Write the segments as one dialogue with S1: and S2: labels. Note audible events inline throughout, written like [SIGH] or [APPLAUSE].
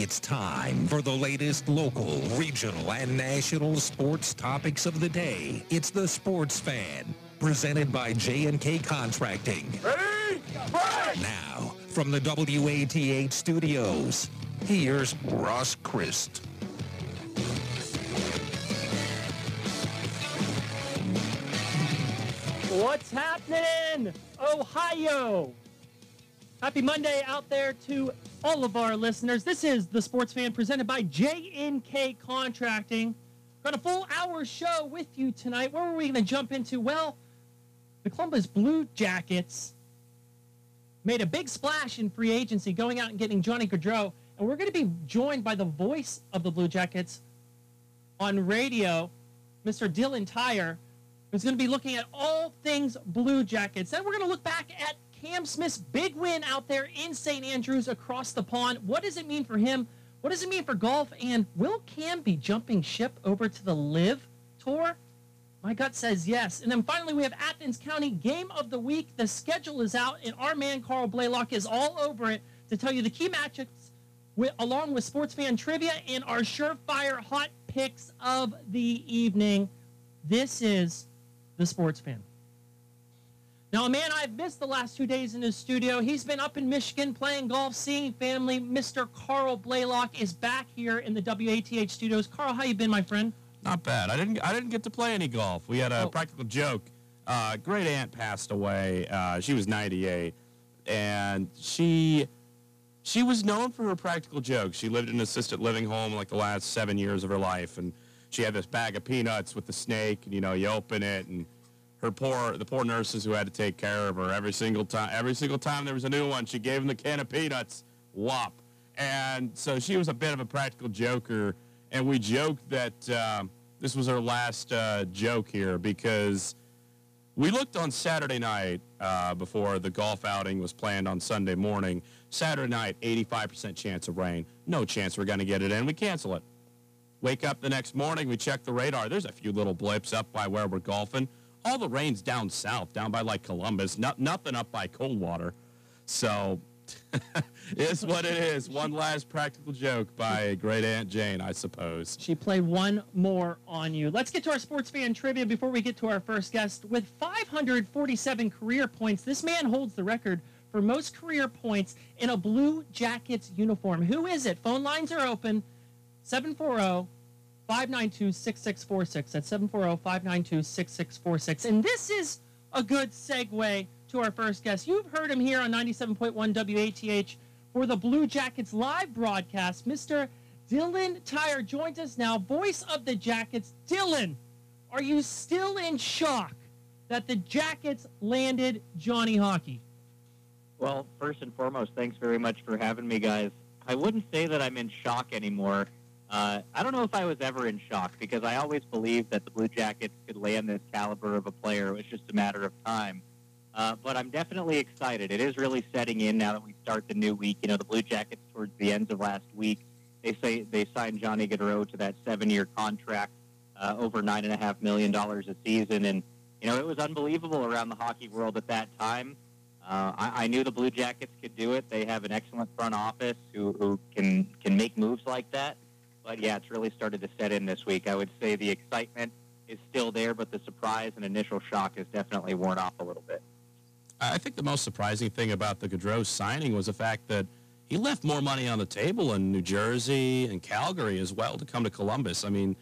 S1: It's time for the latest local, regional, and national sports topics of the day. It's the Sports Fan, presented by J&K Contracting.
S2: Ready? Break!
S1: Now, from the WATH studios, here's Ross Christ.
S3: What's happening, Ohio? Happy Monday out there to all of our listeners. This is the Sports Fan presented by J&K Contracting. Got a full hour show with you tonight. Where are we going to jump into? Well, the Columbus Blue Jackets made a big splash in free agency, going out and getting Johnny Gaudreau, and we're going to be joined by the voice of the Blue Jackets on radio, Mr. Dylan Tyrer, who's going to be looking at all things Blue Jackets. Then we're going to look back at Cam Smith's big win out there in St. Andrews across the pond. What does it mean for him? What does it mean for golf? And will Cam be jumping ship over to the LIV Tour? My gut says yes. And then finally, we have Athens County Game of the Week. The schedule is out, and our man Carl Blaylock is all over it to tell you the key matchups, with, along with sports fan trivia and our surefire hot picks of the evening. This is the Sports Fan. Now, a man I've missed the last two days in his studio. He's been up in Michigan playing golf, seeing family. Mr. Carl Blaylock is back here in the WATH studios. Carl, how you been, my friend?
S4: Not bad. I didn't. I didn't get to play any golf. We had a
S3: Oh.
S4: practical joke. Uh, great aunt passed away. Uh, she was 98, and she she was known for her practical jokes. She lived in an assisted living home like the last seven years of her life, and she had this bag of peanuts with the snake, and you know, you open it, and her poor the poor nurses who had to take care of her every single time. Every single time there was a new one, she gave them the can of peanuts. Whop. And so she was a bit of a practical joker, and we joked that um, this was her last uh, joke here because we looked on Saturday night uh, before the golf outing was planned on Sunday morning. Saturday night, 85% chance of rain. No chance we're going to get it in. We cancel it. Wake up the next morning, we check the radar. There's a few little blips up by where we're golfing. All the rain's down south, down by like Columbus. No, nothing up by Coldwater. So [LAUGHS] it's what it is. One last practical joke by great Aunt Jane, I suppose.
S3: She played one more on you. Let's get to our sports fan trivia before we get to our first guest. With 547 career points, this man holds the record for most career points in a Blue Jackets uniform. Who is it? Phone lines are open. 740 592 6646. That's 740 592 6646. And this is a good segue to our first guest. You've heard him here on 97.1 WATH for the Blue Jackets live broadcast. Mr. Dylan Tyrer joins us now, voice of the Jackets. Dylan, are you still in shock that the Jackets landed Johnny Hockey?
S5: Well, first and foremost, thanks very much for having me, guys. I wouldn't say that I'm in shock anymore. Uh, I don't know if I was ever in shock because I always believed that the Blue Jackets could land this caliber of a player. It was just a matter of time. Uh, but I'm definitely excited. It is really setting in now that we start the new week. You know, the Blue Jackets towards the end of last week, they say they signed Johnny Gaudreau to that seven-year contract, uh, over nine and a half million dollars a season, and you know it was unbelievable around the hockey world at that time. Uh, I, I knew the Blue Jackets could do it. They have an excellent front office who, who can can make moves like that. But yeah, it's really started to set in this week. I would say the excitement is still there, but the surprise and initial shock has definitely worn off a little bit.
S4: I think the most surprising thing about the Gaudreau signing was the fact that he left more money on the table in New Jersey and Calgary as well to come to Columbus. I mean,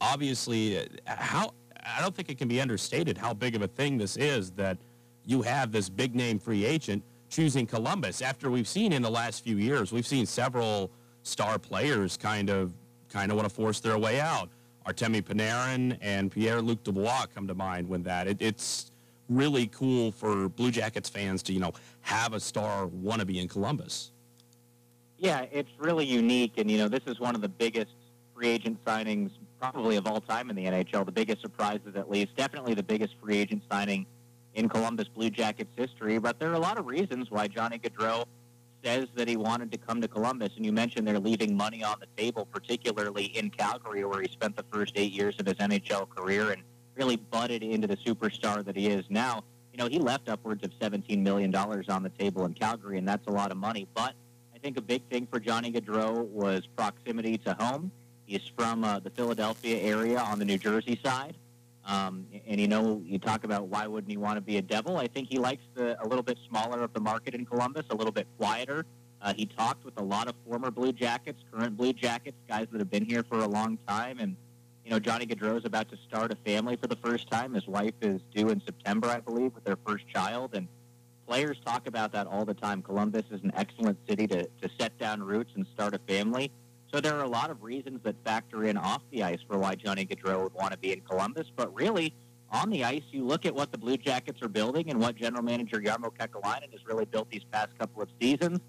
S4: obviously, uh, how I don't think it can be understated how big of a thing this is that you have this big name free agent choosing Columbus after we've seen in the last few years we've seen several star players kind of kind of want to force their way out. Artemi Panarin and Pierre-Luc Dubois come to mind when that. It, it's really cool for Blue Jackets fans to, you know, have a star wannabe in Columbus.
S5: Yeah, it's really unique, and you know this is one of the biggest free agent signings probably of all time in the NHL. The biggest surprises, at least, definitely the biggest free agent signing in Columbus Blue Jackets history. But there are a lot of reasons why Johnny Gaudreau says that he wanted to come to Columbus, and you mentioned they're leaving money on the table, particularly in Calgary, where he spent the first eight years of his NHL career and really budded into the superstar that he is now. You know, he left upwards of $17 million on the table in Calgary, and that's a lot of money. But I think a big thing for Johnny Gaudreau was proximity to home. He's from uh, the Philadelphia area on the New Jersey side. Um, and you know, you talk about why wouldn't he want to be a Devil? I think he likes the a little bit smaller of the market in Columbus, a little bit quieter. Uh, he talked with a lot of former Blue Jackets, current Blue Jackets, guys that have been here for a long time. And, you know, Johnny Gaudreau is about to start a family for the first time. His wife is due in September, I believe, with their first child. And players talk about that all the time. Columbus is an excellent city to, to set down roots and start a family. So there are a lot of reasons that factor in off the ice for why Johnny Gaudreau would want to be in Columbus. But really, on the ice, you look at what the Blue Jackets are building and what general manager Jarmo Kekalainen has really built these past couple of seasons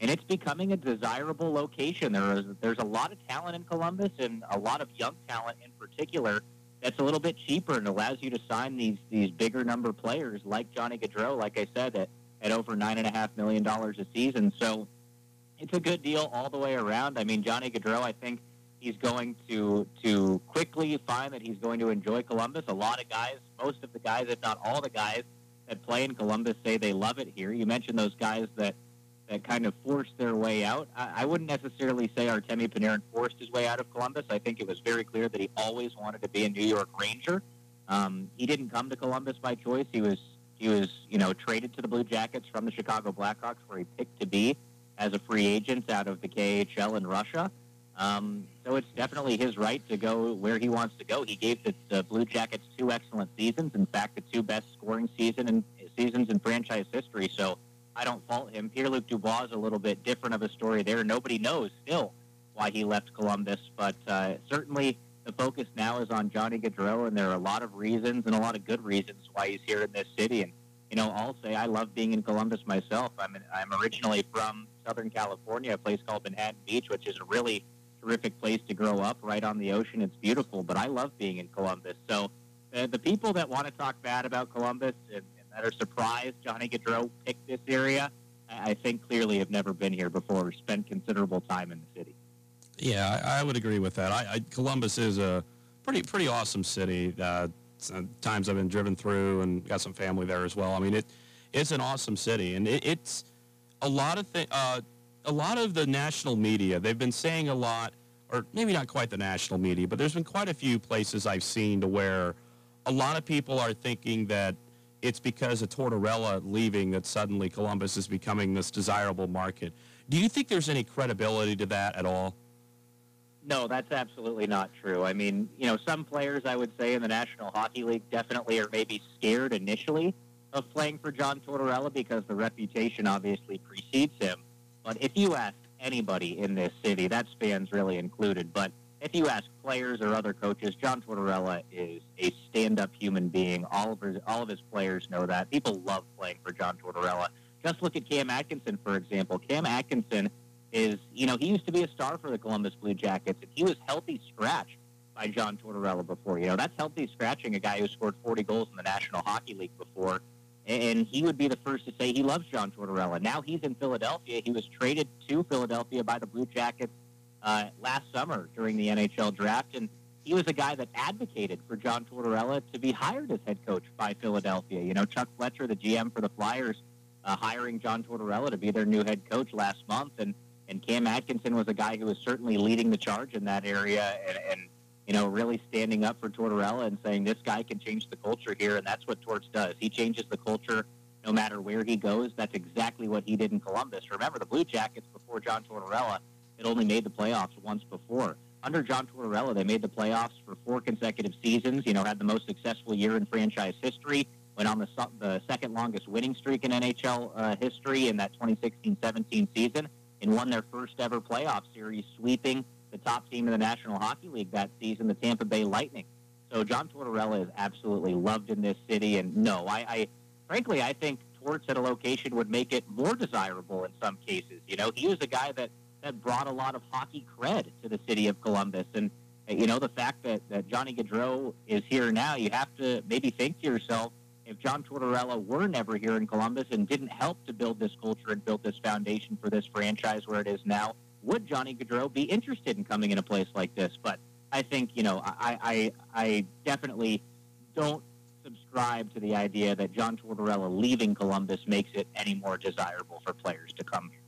S5: and it's becoming a desirable location. There is there's a lot of talent in Columbus and a lot of young talent in particular that's a little bit cheaper and allows you to sign these these bigger number players like Johnny Gaudreau, like I said, at, at over nine and a half million dollars a season. So it's a good deal all the way around. I mean, Johnny Gaudreau, I think he's going to to quickly find that he's going to enjoy Columbus. A lot of guys, most of the guys, if not all the guys that play in Columbus, say they love it here. You mentioned those guys that that kind of forced their way out. I, I wouldn't necessarily say Artemi Panarin forced his way out of Columbus. I think it was very clear that he always wanted to be a New York Ranger. Um, he didn't come to Columbus by choice. He was he was you know traded to the Blue Jackets from the Chicago Blackhawks, where he picked to be as a free agent out of the KHL in Russia. Um, so it's definitely his right to go where he wants to go. He gave the, the Blue Jackets two excellent seasons. In fact, the two best scoring season and seasons in franchise history. So I don't fault him. Pierre-Luc Dubois is a little bit different of a story there. Nobody knows still why he left Columbus, but uh, certainly the focus now is on Johnny Gaudreau, and there are a lot of reasons and a lot of good reasons why he's here in this city. And you know, I'll say I love being in Columbus myself. I'm in, I'm originally from Southern California, a place called Manhattan Beach, which is a really terrific place to grow up, right on the ocean. It's beautiful, but I love being in Columbus. So uh, the people that want to talk bad about Columbus and, that are surprised Johnny Gaudreau picked this area, I think clearly have never been here before or spent considerable time in the city.
S4: Yeah, I, I would agree with that. I, I, Columbus is a pretty pretty awesome city. Uh, times I've been driven through and got some family there as well. I mean, it it's an awesome city, and it, it's a lot of things. Uh, a lot of the national media they've been saying a lot, or maybe not quite the national media, but there's been quite a few places I've seen to where a lot of people are thinking that it's because of Tortorella leaving that suddenly Columbus is becoming this desirable market. Do you think there's any credibility to that at all?
S5: No, that's absolutely not true. I mean, you know, some players I would say in the National Hockey League definitely are maybe scared initially of playing for John Tortorella because the reputation obviously precedes him. But if you ask anybody in this city, that's fans really included, but if you ask players or other coaches, John Tortorella is a stand-up human being. All of his all of his players know that. People love playing for John Tortorella. Just look at Cam Atkinson, for example. Cam Atkinson is, you know, he used to be a star for the Columbus Blue Jackets, and he was healthy scratch by John Tortorella before. You know, that's healthy scratching a guy who scored 40 goals in the National Hockey League before. And he would be the first to say he loves John Tortorella. Now he's in Philadelphia. He was traded to Philadelphia by the Blue Jackets uh, last summer during the NHL draft, and he was a guy that advocated for John Tortorella to be hired as head coach by Philadelphia. You know, Chuck Fletcher, the GM for the Flyers, uh, hiring John Tortorella to be their new head coach last month, and and Cam Atkinson was a guy who was certainly leading the charge in that area, and, and you know, really standing up for Tortorella and saying this guy can change the culture here, and that's what Torts does. He changes the culture no matter where he goes. That's exactly what he did in Columbus. Remember, the Blue Jackets before John Tortorella had only made the playoffs once before. Under John Tortorella, they made the playoffs for four consecutive seasons. You know, had the most successful year in franchise history. Went on the, the second longest winning streak in NHL uh, history in that 2016-17 season, and won their first ever playoff series, sweeping the top team in the National Hockey League that season, the Tampa Bay Lightning. So John Tortorella is absolutely loved in this city, and no, I, I frankly I think Torts at a location would make it more desirable in some cases. You know, he was a guy that that brought a lot of hockey cred to the city of Columbus. And, uh, you know, the fact that, that Johnny Gaudreau is here now, you have to maybe think to yourself, if John Tortorella were never here in Columbus and didn't help to build this culture and build this foundation for this franchise where it is now, would Johnny Gaudreau be interested in coming in a place like this? But I think, you know, I, I, I definitely don't subscribe to the idea that John Tortorella leaving Columbus makes it any more desirable for players to come here.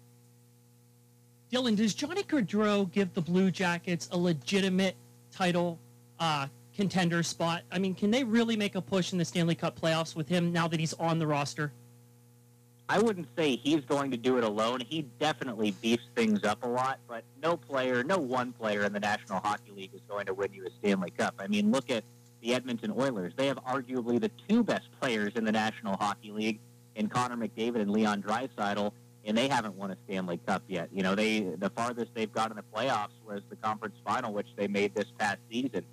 S3: Dylan, does Johnny Gaudreau give the Blue Jackets a legitimate title uh, contender spot? I mean, can they really make a push in the Stanley Cup playoffs with him now that he's on the roster?
S5: I wouldn't say he's going to do it alone. He definitely beefs things up a lot, but no player, no one player in the National Hockey League is going to win you a Stanley Cup. I mean, look at the Edmonton Oilers. They have arguably the two best players in the National Hockey League in Connor McDavid and Leon Draisaitl, and they haven't won a Stanley Cup yet. You know, they the farthest they've got in the playoffs was the conference final, which they made this past season.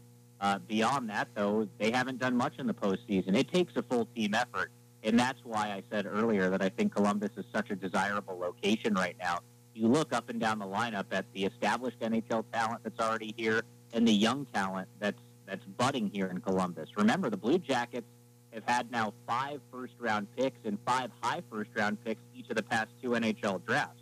S5: Uh, beyond that, though, they haven't done much in the postseason. It takes a full team effort. And that's why I said earlier that I think Columbus is such a desirable location right now. You look up and down the lineup at the established NHL talent that's already here and the young talent that's that's budding here in Columbus. Remember, the Blue Jackets have had now five first round picks and five high first round picks each of the past two NHL drafts.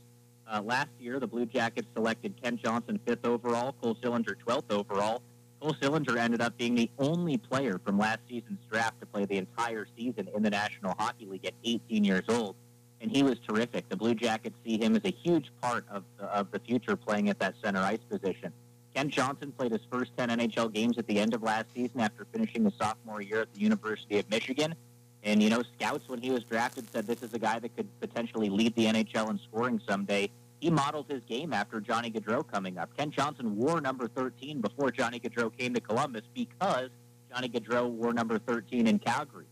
S5: Uh, last year, the Blue Jackets selected Kent Johnson fifth overall, Cole Sillinger 12th overall, Cole Sillinger ended up being the only player from last season's draft to play the entire season in the National Hockey League at 18 years old, and he was terrific. The Blue Jackets see him as a huge part of the, of the future playing at that center ice position. Kent Johnson played his first 10 NHL games at the end of last season after finishing his sophomore year at the University of Michigan. And, you know, scouts, when he was drafted, said this is a guy that could potentially lead the NHL in scoring someday he modeled his game after Johnny Gaudreau coming up. Kent Johnson wore number 13 before Johnny Gaudreau came to Columbus because Johnny Gaudreau wore number 13 in Calgary.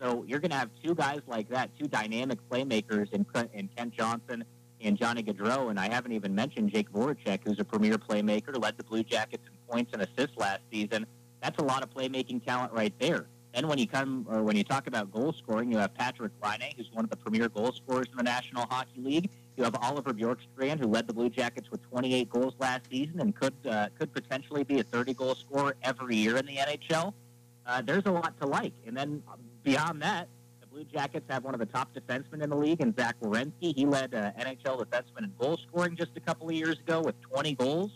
S5: So you're going to have two guys like that, two dynamic playmakers in, in Kent Johnson and Johnny Gaudreau. And I haven't even mentioned Jake Voracek, who's a premier playmaker, led the Blue Jackets in points and assists last season. That's a lot of playmaking talent right there. Then when you come or when you talk about goal scoring, you have Patrick Laine, who's one of the premier goal scorers in the National Hockey League. You have Oliver Bjorkstrand, who led the Blue Jackets with 28 goals last season and could uh, could potentially be a 30 goal scorer every year in the NHL. Uh, there's a lot to like. And then beyond that, the Blue Jackets have one of the top defensemen in the league, and Zach Werenski. He led uh, NHL defenseman in goal scoring just a couple of years ago with 20 goals.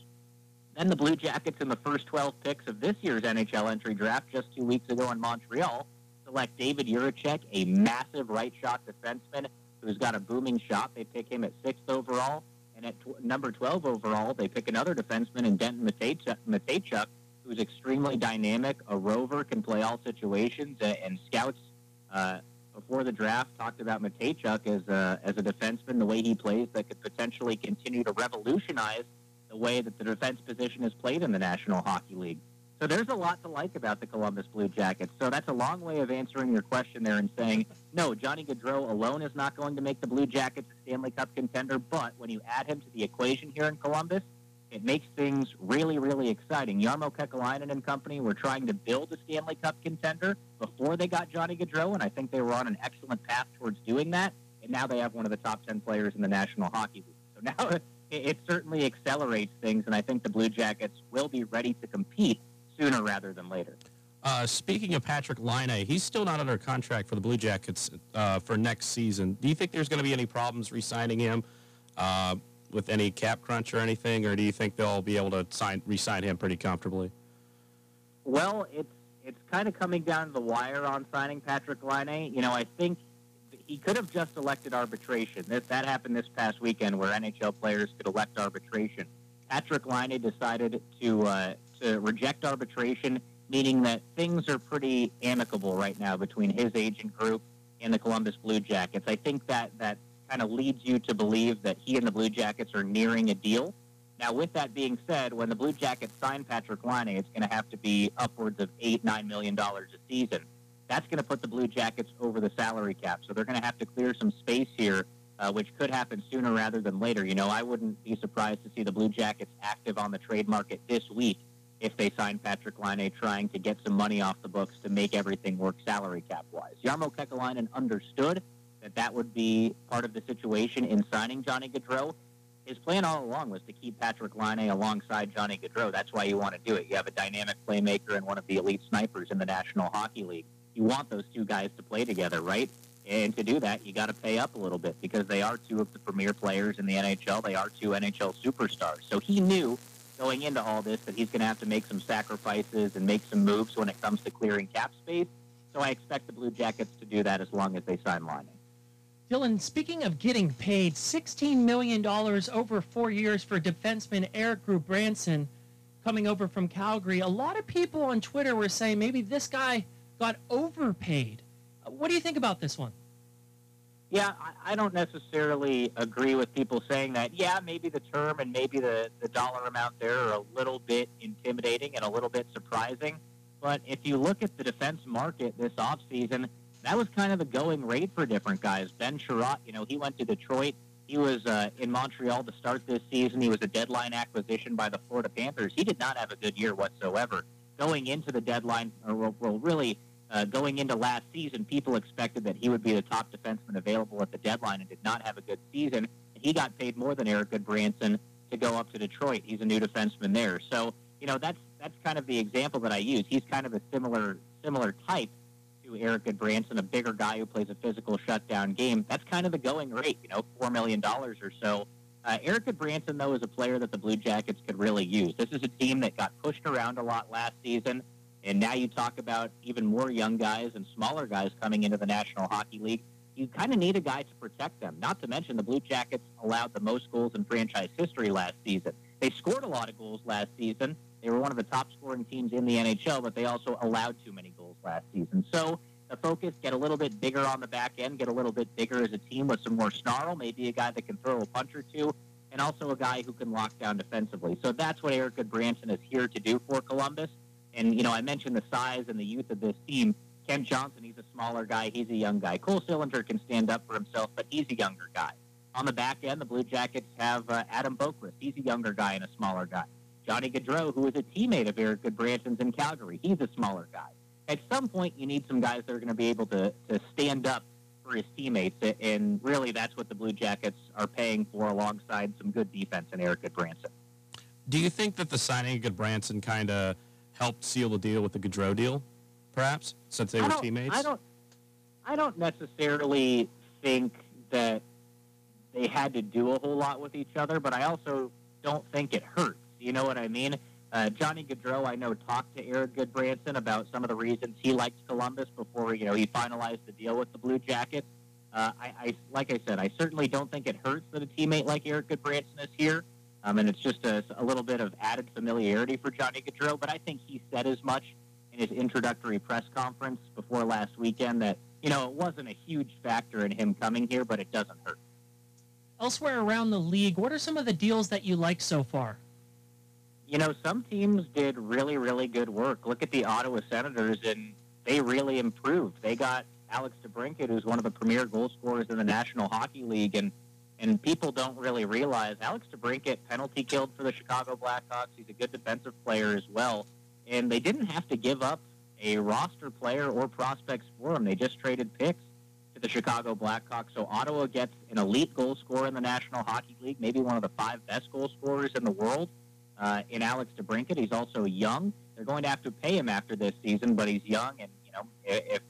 S5: Then the Blue Jackets in the first 12 picks of this year's NHL entry draft just two weeks ago in Montreal select David Jiricek, a massive right shot defenseman who's got a booming shot. They pick him at sixth overall. And at tw- number 12 overall, they pick another defenseman in Denton Mateychuk, who's extremely dynamic, a rover, can play all situations. And scouts uh, before the draft talked about Mateychuk as a, as a defenseman, the way he plays that could potentially continue to revolutionize the way that the defense position is played in the National Hockey League. So there's a lot to like about the Columbus Blue Jackets. So that's a long way of answering your question there and saying, no, Johnny Gaudreau alone is not going to make the Blue Jackets a Stanley Cup contender, but when you add him to the equation here in Columbus, it makes things really, really exciting. Jarmo Kekalainen and company were trying to build a Stanley Cup contender before they got Johnny Gaudreau, and I think they were on an excellent path towards doing that. And now they have one of the top 10 players in the National Hockey League. So now [LAUGHS] it certainly accelerates things, and I think the Blue Jackets will be ready to compete sooner rather than later.
S4: Uh, speaking of Patrick Laine, he's still not under contract for the Blue Jackets uh, for next season. Do you think there's going to be any problems re-signing him uh, with any cap crunch or anything, or do you think they'll be able to sign re-sign him pretty comfortably?
S5: Well, it's it's kind of coming down to the wire on signing Patrick Laine. You know, I think he could have just elected arbitration. That, that happened this past weekend where NHL players could elect arbitration. Patrick Laine decided to uh, to reject arbitration, meaning that things are pretty amicable right now between his agent group and the Columbus Blue Jackets. I think that that kind of leads you to believe that he and the Blue Jackets are nearing a deal. Now, with that being said, when the Blue Jackets sign Patrick Laine, it's going to have to be upwards of eight, nine million dollars a season that's going to put the Blue Jackets over the salary cap. So they're going to have to clear some space here, uh, which could happen sooner rather than later. You know, I wouldn't be surprised to see the Blue Jackets active on the trade market this week if they sign Patrick Laine, trying to get some money off the books to make everything work salary cap wise. Jarmo Kekalainen understood that that would be part of the situation in signing Johnny Gaudreau. His plan all along was to keep Patrick Laine alongside Johnny Gaudreau. That's why you want to do it. You have a dynamic playmaker and one of the elite snipers in the National Hockey League you want those two guys to play together, right? And to do that, you got to pay up a little bit because they are two of the premier players in the NHL. They are two NHL superstars. So he knew going into all this that he's going to have to make some sacrifices and make some moves when it comes to clearing cap space. So I expect the Blue Jackets to do that as long as they sign Laine.
S3: Dylan, speaking of getting paid, $16 million over four years for defenseman Erik Gudbranson coming over from Calgary. A lot of people on Twitter were saying maybe this guy got overpaid. What do you think about this one?
S5: Yeah, I, don't necessarily agree with people saying that. Yeah, maybe the term and maybe the, the dollar amount there are a little bit intimidating and a little bit surprising. But if you look at the defense market this offseason, that was kind of the going rate for different guys. Ben Chiarot, you know, he went to Detroit. He was uh, in Montreal to start this season. He was a deadline acquisition by the Florida Panthers. He did not have a good year whatsoever. Going into the deadline, or well, really uh, going into last season, people expected that he would be the top defenseman available at the deadline and did not have a good season. He got paid more than Erik Gudbranson to go up to Detroit. He's a new defenseman there. So, you know, that's that's kind of the example that I use. He's kind of a similar similar type to Erik Gudbranson, a bigger guy who plays a physical shutdown game. That's kind of the going rate, you know, $4 million or so. Uh, Erik Gudbranson, though, is a player that the Blue Jackets could really use. This is a team that got pushed around a lot last season, and now you talk about even more young guys and smaller guys coming into the National Hockey League. You kind of need a guy to protect them. Not to mention the Blue Jackets allowed the most goals in franchise history last season. They scored a lot of goals last season, they were one of the top scoring teams in the NHL, but they also allowed too many goals last season. So the focus get a little bit bigger on the back end, get a little bit bigger as a team with some more snarl, maybe a guy that can throw a punch or two, and also a guy who can lock down defensively. So that's what Erik Gudbranson is here to do for Columbus. And, you know, I mentioned the size and the youth of this team. Kent Johnson, he's a smaller guy. He's a young guy. Cole Sillinger can stand up for himself, but he's a younger guy. On the back end, the Blue Jackets have uh, Adam Boqvist. He's a younger guy and a smaller guy. Johnny Gaudreau, who is a teammate of Erik Gudbranson's in Calgary. He's a smaller guy. At some point, you need some guys that are going to be able to, to stand up for his teammates, and really that's what the Blue Jackets are paying for alongside some good defense in Erik Gudbranson.
S4: Do you think that the signing of Gudbranson kind of helped seal the deal with the Gaudreau deal, perhaps, since they were teammates?
S5: I don't, I don't necessarily think that they had to do a whole lot with each other, but I also don't think it hurt. You know what I mean? Uh, Johnny Gaudreau, I know, talked to Erik Gudbranson about some of the reasons he liked Columbus before you know he finalized the deal with the Blue Jackets. Uh, I, I, like I said, I certainly don't think it hurts that a teammate like Erik Gudbranson is here, um, and it's just a, a little bit of added familiarity for Johnny Gaudreau. But I think he said as much in his introductory press conference before last weekend that you know it wasn't a huge factor in him coming here, but it doesn't hurt.
S3: Elsewhere around the league, what are some of the deals that you like so far?
S5: you know, some teams did really, really good work. Look at the Ottawa Senators, and they really improved. They got Alex DeBrincat, who's one of the premier goal scorers in the National Hockey League, and and people don't really realize Alex DeBrincat penalty killed for the Chicago Blackhawks. He's a good defensive player as well, and they didn't have to give up a roster player or prospects for him. They just traded picks to the Chicago Blackhawks. So Ottawa gets an elite goal scorer in the National Hockey League, maybe one of the five best goal scorers in the world uh, in Alex DeBrincat. He's also young. They're going to have to pay him after this season, but he's young, and you know if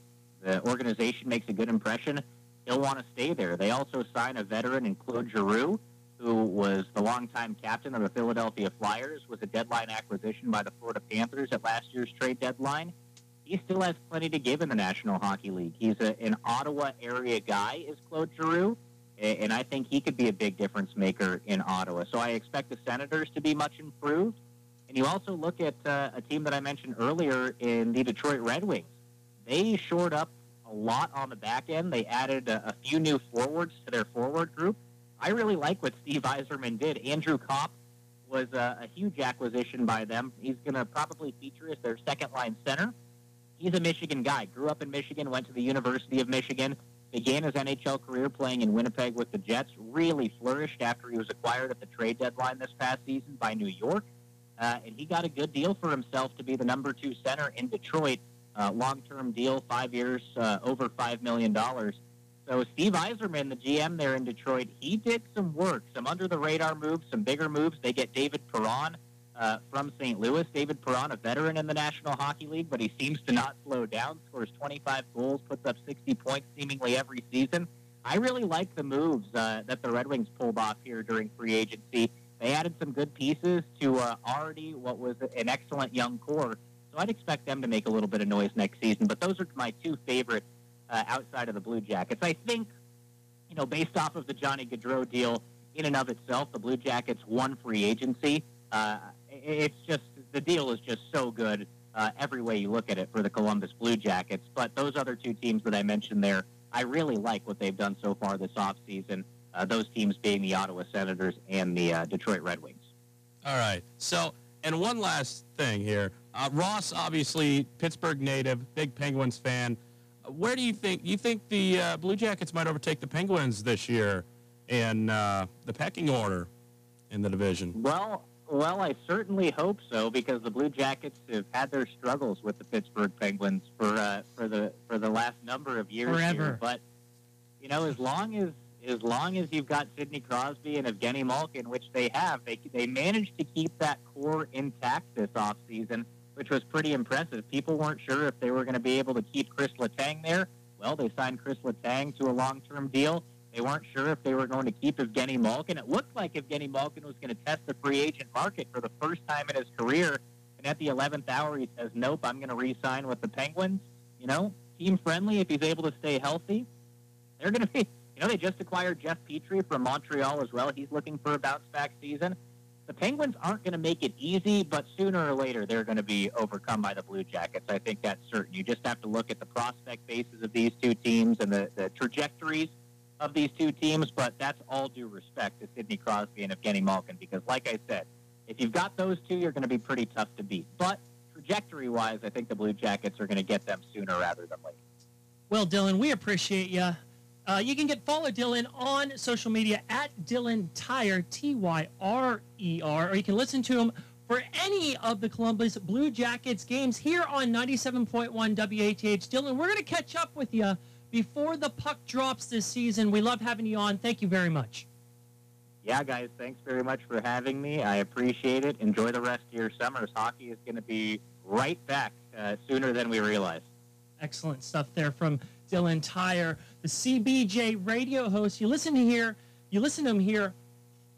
S5: the organization makes a good impression, he'll want to stay there. They also sign a veteran in Claude Giroux, who was the longtime captain of the Philadelphia Flyers, was a deadline acquisition by the Florida Panthers at last year's trade deadline. He still has plenty to give in the National Hockey League. He's a, an Ottawa area guy, is Claude Giroux, and I think he could be a big difference maker in Ottawa. So I expect the Senators to be much improved. And you also look at uh, a team that I mentioned earlier in the Detroit Red Wings. They shored up a lot on the back end. They added a, a few new forwards to their forward group. I really like what Steve Yzerman did. Andrew Copp was a, a huge acquisition by them. He's going to probably feature as their second line center. He's a Michigan guy. Grew up in Michigan, went to the University of Michigan began his NHL career playing in Winnipeg with the Jets, really flourished after he was acquired at the trade deadline this past season by New York. Uh, and he got a good deal for himself to be the number two center in Detroit. Uh, long-term deal, five years, uh, over $5 million. So Steve Yzerman, the GM there in Detroit, he did some work, some under-the-radar moves, some bigger moves. They get David Perron uh, from St. Louis. David Perron, a veteran in the National Hockey League, but he seems to not slow down. Scores 25 goals, puts up 60 points seemingly every season. I really like the moves uh, that the Red Wings pulled off here during free agency. They added some good pieces to uh, already what was an excellent young core. So I'd expect them to make a little bit of noise next season. But those are my two favorite uh, outside of the Blue Jackets. I think you know, based off of the Johnny Gaudreau deal in and of itself, the Blue Jackets won free agency. Uh, it's just the deal is just so good uh, every way you look at it for the Columbus Blue Jackets. But those other two teams that I mentioned there, I really like what they've done so far this offseason. Uh, those teams being the Ottawa Senators and the uh, Detroit Red Wings.
S4: All right. So, and one last thing here. Uh, Ross, obviously Pittsburgh native, big Penguins fan. Where do you think you think the uh, Blue Jackets might overtake the Penguins this year in uh, the pecking order in the division?
S5: Well, well, I certainly hope so because the Blue Jackets have had their struggles with the Pittsburgh Penguins for uh, for the for the last number of years.
S3: Forever.
S5: Here. But you know, as long as as long as you've got Sidney Crosby and Evgeny Malkin, which they have, they they managed to keep that core intact this offseason, which was pretty impressive. People weren't sure if they were going to be able to keep Chris Letang there. Well, they signed Chris Letang to a long-term deal. They weren't sure if they were going to keep Evgeny Malkin. It looked like Evgeny Malkin was going to test the free agent market for the first time in his career. And at the 11th hour, he says, nope, I'm going to re-sign with the Penguins. You know, team friendly if he's able to stay healthy. They're going to be, you know, they just acquired Jeff Petry from Montreal as well. He's looking for a bounce back season. The Penguins aren't going to make it easy, but sooner or later they're going to be overcome by the Blue Jackets. I think that's certain. You just have to look at the prospect bases of these two teams and the, the trajectories of these two teams, but that's all due respect to Sidney Crosby and Evgeny Malkin because, like I said, if you've got those two, you're going to be pretty tough to beat. But trajectory-wise, I think the Blue Jackets are going to get them sooner rather than later.
S3: Well, Dylan, we appreciate you. Uh, you can get follow Dylan on social media at Dylan Tyrer, T-Y-R-E-R, or you can listen to him for any of the Columbus Blue Jackets games here on 97.1 WATH. Dylan, we're going to catch up with you before the puck drops this season. We love having you on. Thank you very much.
S5: Yeah, guys, thanks very much for having me. I appreciate it. Enjoy the rest of your summers. Hockey is going to be right back uh, sooner than we realize.
S3: Excellent stuff there from Dylan Tyrer, the CBJ radio host. You listen to here, you listen to him here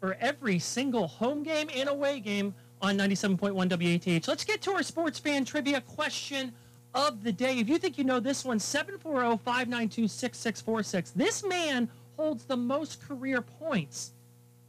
S3: for every single home game and away game on 97.1 WATH. Let's get to our sports fan trivia question of the day. If you think you know this one, 740-592-6646. This man holds the most career points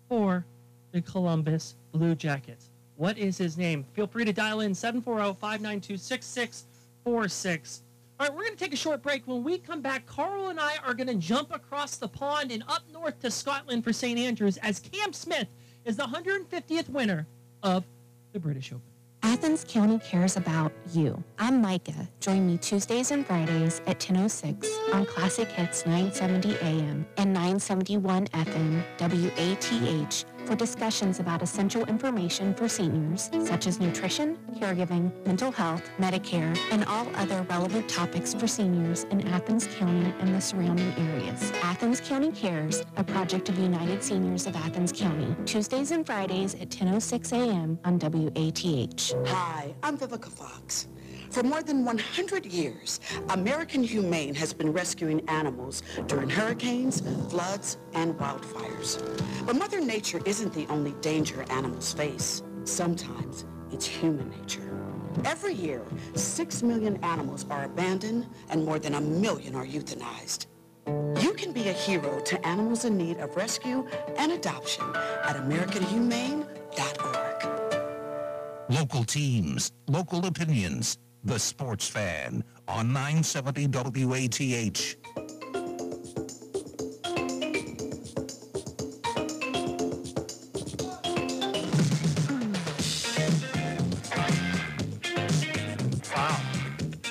S3: for the Columbus Blue Jackets. What is his name? Feel free to dial in 740-592-6646. All right, we're going to take a short break. When we come back, Carl and I are going to jump across the pond and up north to Scotland for St. Andrews as Cam Smith is the 150th winner of the British Open.
S6: Athens County cares about you. I'm Micah. Join me Tuesdays and Fridays at 10.06 on Classic Hits 970 AM and 971 FM WATH for discussions about essential information for seniors, such as nutrition, caregiving, mental health, Medicare, and all other relevant topics for seniors in Athens County and the surrounding areas. Athens County Cares, a project of United Seniors of Athens County, Tuesdays and Fridays at 10.06 a.m. on WATH.
S2: Hi, I'm Vivica Fox. For more than 100 years, American Humane has been rescuing animals during hurricanes, floods, and wildfires. But Mother Nature isn't the only danger animals face. Sometimes it's human nature. Every year, six million animals are abandoned and more than a million are euthanized. You can be a hero to animals in need of rescue and adoption at AmericanHumane.org.
S1: Local teams, local opinions. The Sports Fan on 970 WATH.
S3: Wow.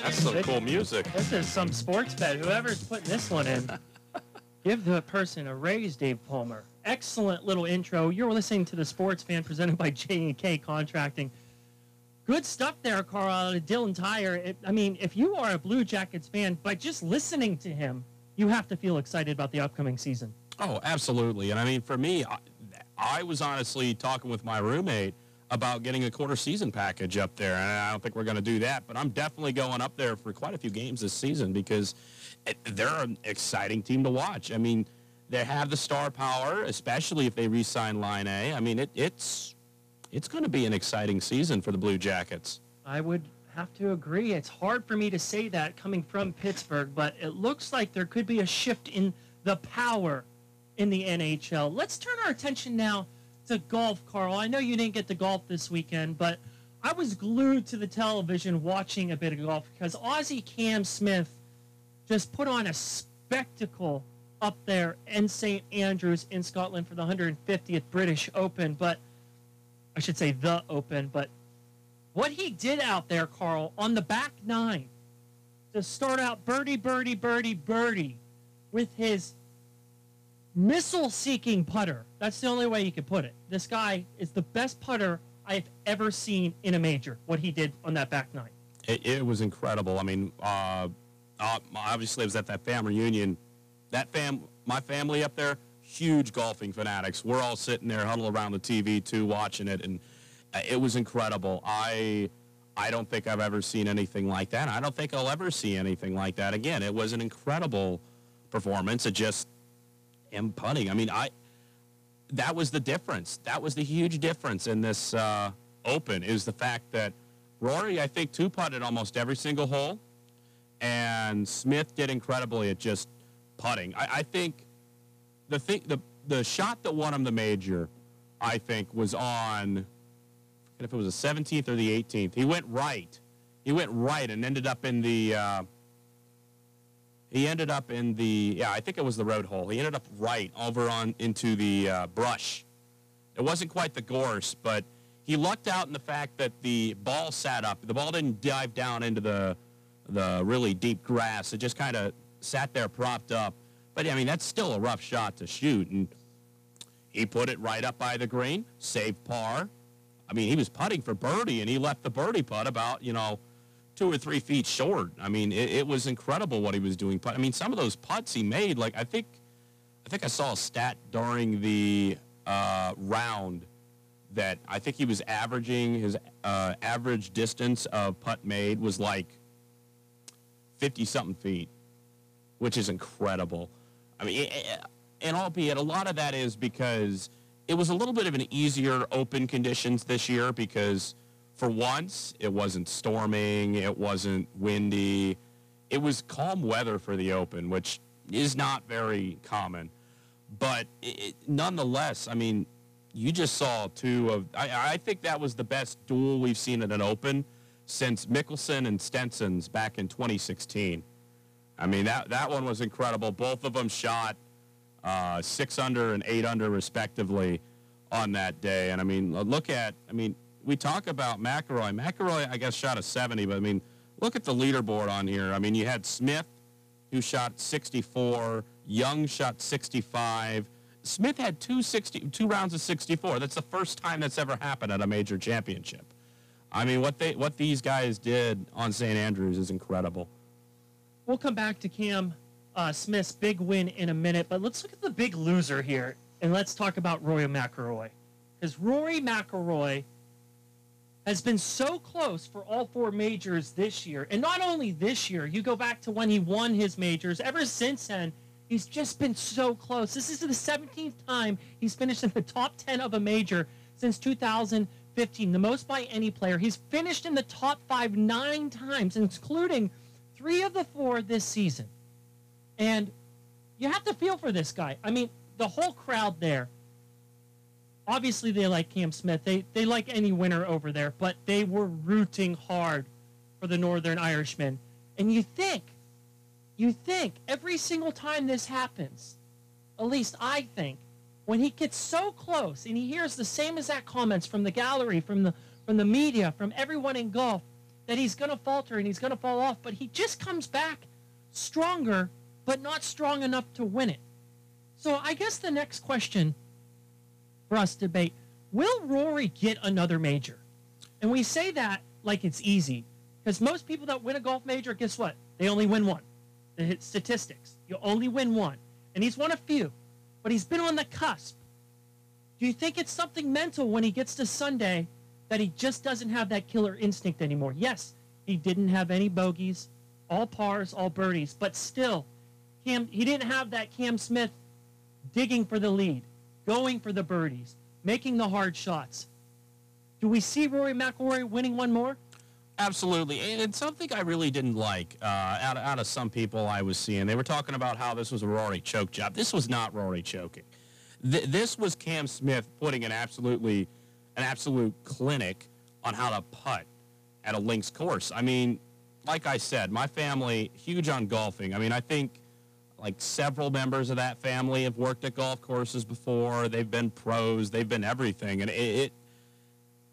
S4: That's some cool music.
S3: This is some sports bet. Whoever's putting this one in, [LAUGHS] give the person a raise, Dave Palmer. Excellent little intro. You're listening to the Sports Fan presented by J&K Contracting. Good stuff there, Carl, Dylan Tyrer. It, I mean, if you are a Blue Jackets fan, by just listening to him, you have to feel excited about the upcoming season.
S4: Oh, absolutely. And I mean, for me, I, I was honestly talking with my roommate about getting a quarter season package up there, and I don't think we're going to do that. But I'm definitely going up there for quite a few games this season because it, they're an exciting team to watch. I mean, they have the star power, especially if they re-sign Laine. I mean, it, it's it's going to be an exciting season for the Blue Jackets.
S3: I would have to agree. It's hard for me to say that coming from Pittsburgh, but it looks like there could be a shift in the power in the NHL. Let's turn our attention now to golf, Carl. I know you didn't get to golf this weekend, but I was glued to the television watching a bit of golf because Aussie Cam Smith just put on a spectacle up there in St. Andrews in Scotland for the 150th British Open, but I should say the Open, but what he did out there, Carl, on the back nine to start out birdie, birdie, birdie, birdie with his missile seeking putter. That's the only way you could put it. This guy is the best putter I've ever seen in a major, what he did on that back nine.
S4: It, it was incredible. I mean, uh, uh, obviously, I was at that family reunion. That fam, my family up there, huge golfing fanatics. We're all sitting there huddled around the TV too, watching it, and uh, it was incredible. I, I don't think I've ever seen anything like that. I don't think I'll ever see anything like that again. It was an incredible performance. It just him putting. I mean, I that was the difference. That was the huge difference in this uh, Open is the fact that Rory, I think, two putted almost every single hole, and Smith did incredibly at just putting. I, I think the thing, the the shot that won him the major, I think, was on. And If it was the 17th or the 18th, he went right. He went right and ended up in the. Uh, he ended up in the yeah i think it was the road hole he ended up right over on into the uh, brush it wasn't quite the gorse but he lucked out in the fact that the ball sat up the ball didn't dive down into the the really deep grass it just kind of sat there propped up but i mean that's still a rough shot to shoot and he put it right up by the green saved par i mean he was putting for birdie and he left the birdie putt about you know two or three feet short. I mean, it, it, was incredible what he was doing. I mean, some of those putts he made, like I think, I think I saw a stat during the uh, round that I think he was averaging his uh, average distance of putt made was like 50 something feet, which is incredible. I mean, and albeit a lot of that is because it was a little bit of an easier open conditions this year because for once, it wasn't storming, it wasn't windy. It was calm weather for the Open, which is not very common. But it, nonetheless, I mean, you just saw two of. I, I think that was the best duel we've seen in an Open since Mickelson and Stenson's back in 2016. I mean, that, that one was incredible. Both of them shot uh, six under and eight under, respectively, on that day. And I mean, look at, I mean, we talk about McIlroy. McIlroy, I guess, shot a 70, but I mean, look at the leaderboard on here. I mean, you had Smith, who shot 64. Young shot 65. Smith had two, 60, two rounds of 64. That's the first time that's ever happened at a major championship. I mean, what they what these guys did on St. Andrews is incredible.
S3: We'll come back to Cam uh, Smith's big win in a minute, but let's look at the big loser here, and let's talk about Rory McIlroy, because Rory McIlroy – has been so close for all four majors this year. And not only this year, you go back to when he won his majors. Ever since then, he's just been so close. This is the 17th time he's finished in the top 10 of a major since 2015, the most by any player. He's finished in the top five nine times, including three of the four this season. And you have to feel for this guy. I mean, the whole crowd there obviously they like Cam Smith. They they like any winner over there, but they were rooting hard for the Northern Irishman. And you think, you think every single time this happens, at least I think, when he gets so close and he hears the same exact comments from the gallery, from the from the media, from everyone in golf, that he's gonna falter and he's gonna fall off, but he just comes back stronger, but not strong enough to win it. So I guess the next question for us to debate will Rory get another major? And we say that like it's easy because most people that win a golf major, guess what? They only win one. The statistics. You only win one. And he's won a few, but he's been on the cusp. Do you think it's something mental when he gets to Sunday that he just doesn't have that killer instinct anymore? Yes, he didn't have any bogeys, all pars, all birdies, but still, Cam, he didn't have that Cam Smith digging for the lead going for the birdies, making the hard shots. Do we see Rory McIlroy winning one more?
S4: Absolutely, and it's something I really didn't like uh, out, of, out of some people I was seeing. They were talking about how this was a Rory choke job. This was not Rory choking. Th- this was Cam Smith putting an absolutely, an absolute clinic on how to putt at a links course. I mean, like I said, my family huge on golfing. I mean, I think like several members of that family have worked at golf courses before. They've been pros. They've been everything, and it, it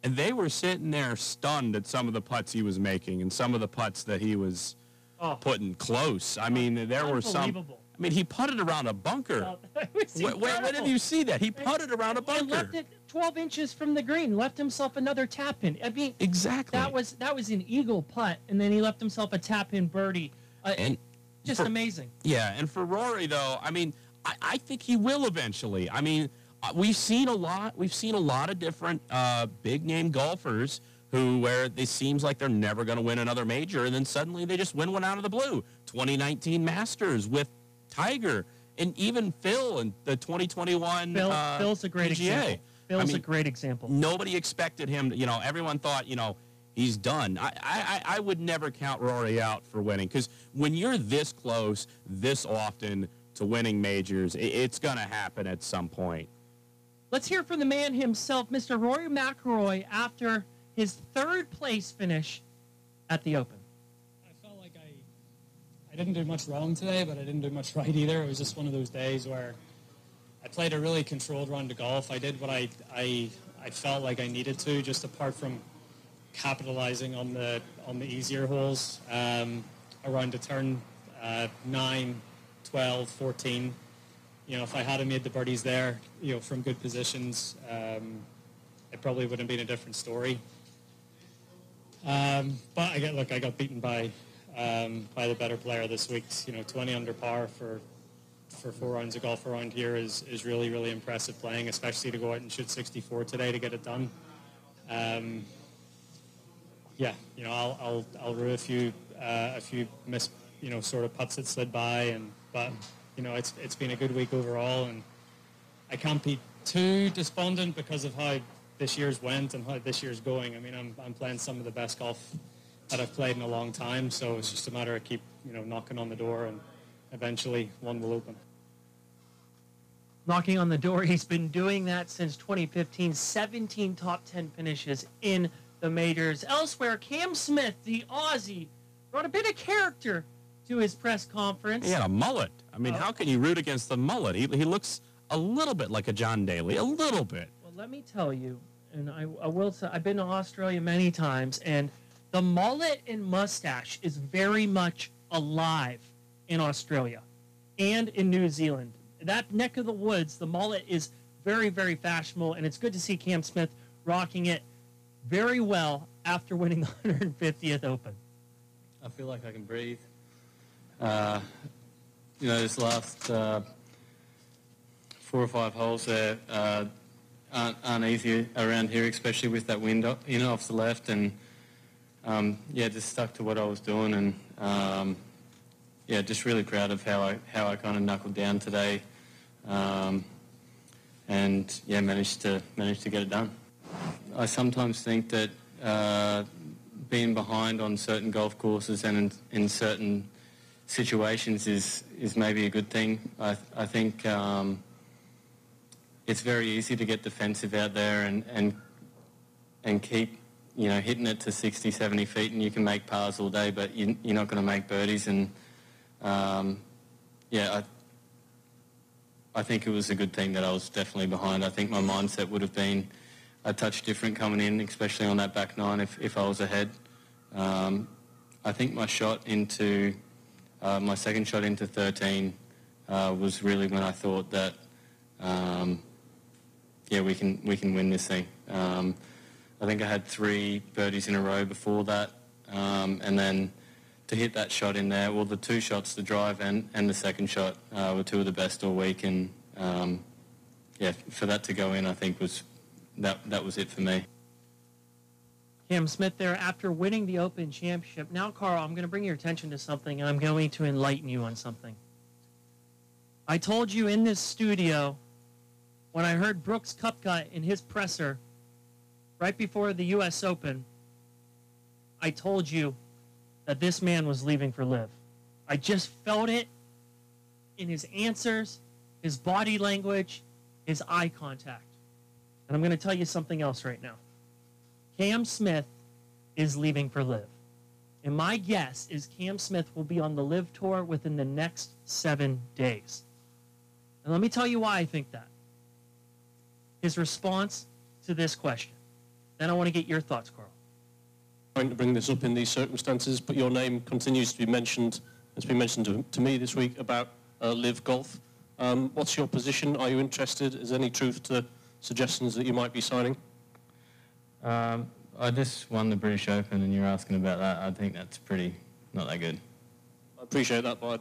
S4: and they were sitting there stunned at some of the putts he was making and some of the putts that he was oh. putting close. I mean, there were some. I mean, he putted around a bunker. [LAUGHS] when, when, did you see that? He putted around a bunker.
S3: Left it 12 inches from the green. Left himself another tap in. I mean,
S4: exactly.
S3: That was that was an eagle putt, and then he left himself a tap in birdie. Uh, and just
S4: for,
S3: amazing.
S4: Yeah, and for Rory though, I mean, I, I think he will eventually. I mean, uh, we've seen a lot. We've seen a lot of different uh, big name golfers who where it seems like they're never going to win another major, and then suddenly they just win one out of the blue. 2019 Masters with Tiger, and even Phil in the 2021. Phil, uh,
S3: Phil's a great PGA. example. Phil's I mean, a great example.
S4: Nobody expected him. To, you know, everyone thought, you know, he's done. I, I, I would never count Rory out for winning because when you're this close, this often to winning majors, it, it's going to happen at some point.
S3: Let's hear from the man himself, Mr. Rory McIlroy, after his third place finish at the Open.
S7: I felt like I, I didn't do much wrong today, but I didn't do much [LAUGHS] right either. It was just one of those days where I played a really controlled round of golf. I did what I, I, I felt like I needed to, just apart from capitalizing on the on the easier holes um, around the turn uh, 9, 12, 14 you know, if I had made the birdies there, you know, from good positions, um, it probably would have been a different story. Um, but I get, look, I got beaten by um, by the better player this week. You know, 20 under par for for four rounds of golf around here is, is really, really impressive playing, especially to go out and shoot 64 today to get it done. Um, yeah, you know, I'll, I'll, I'll rue a few, uh, a few miss, you know, sort of putts that slid by, and but you know, it's it's been a good week overall, and I can't be too despondent because of how this year's went and how this year's going. I mean, I'm I'm playing some of the best golf that I've played in a long time, so it's just a matter of keep you know knocking on the door, and eventually one will open.
S3: Knocking on the door, he's been doing that since 2015. 17 top 10 finishes in the majors. Elsewhere, Cam Smith, the Aussie, brought a bit of character to his press conference.
S4: He had a mullet. I mean, oh. how can you root against the mullet? He, he looks a little bit like a John Daly, a little bit.
S3: Well, let me tell you, and I, I will say, I've been to Australia many times, and the mullet and mustache is very much alive in Australia and in New Zealand. That neck of the woods, the mullet is very, very fashionable, and it's good to see Cam Smith rocking it very well after winning the [LAUGHS] 150th Open.
S8: I feel like I can breathe. Uh, you know, this last uh, four or five holes there uh, aren't, aren't, easy around here, especially with that wind know, off the left. And um, yeah, just stuck to what I was doing, and um, yeah, just really proud of how I how I kind of knuckled down today, um, and yeah, managed to managed to get it done. I sometimes think that uh, being behind on certain golf courses and in, in certain situations is is maybe a good thing. I I think um, it's very easy to get defensive out there and and and keep you know hitting it to 60, 70 feet, and you can make pars all day, but you, are not going to make birdies. And um, yeah, I I think it was a good thing that I was definitely behind. I think my mindset would have been a touch different coming in, especially on that back nine if, if I was ahead. Um, I think my shot into uh, my second shot into 13 uh, was really when I thought that, um, yeah, we can we can win this thing. Um, I think I had three birdies in a row before that, um, and then to hit that shot in there, well, the two shots, the drive and, and the second shot, uh, were two of the best all week, and um, yeah, for that to go in, I think was that that was it for me.
S3: Cam Smith there after winning the Open Championship. Now, Carl, I'm going to bring your attention to something, and I'm going to enlighten you on something. I told you in this studio when I heard Brooks Koepka in his presser right before the U.S. Open, I told you that this man was leaving for LIV. I just felt it in his answers, his body language, his eye contact. And I'm going to tell you something else right now. Cam Smith is leaving for LIV. And my guess is Cam Smith will be on the LIV Tour within the next seven days. And let me tell you why I think that. His response to this question. Then I want to get your thoughts, Carl.
S9: I'm trying to bring this up in these circumstances, but your name continues to be mentioned. It's been mentioned to, to me this week about uh, LIV Golf. Um, what's your position? Are you interested? Is there any truth to suggestions that you might be signing?
S8: Um, I just won the British Open, and you're asking about that. I think that's pretty not that good.
S9: I appreciate that, but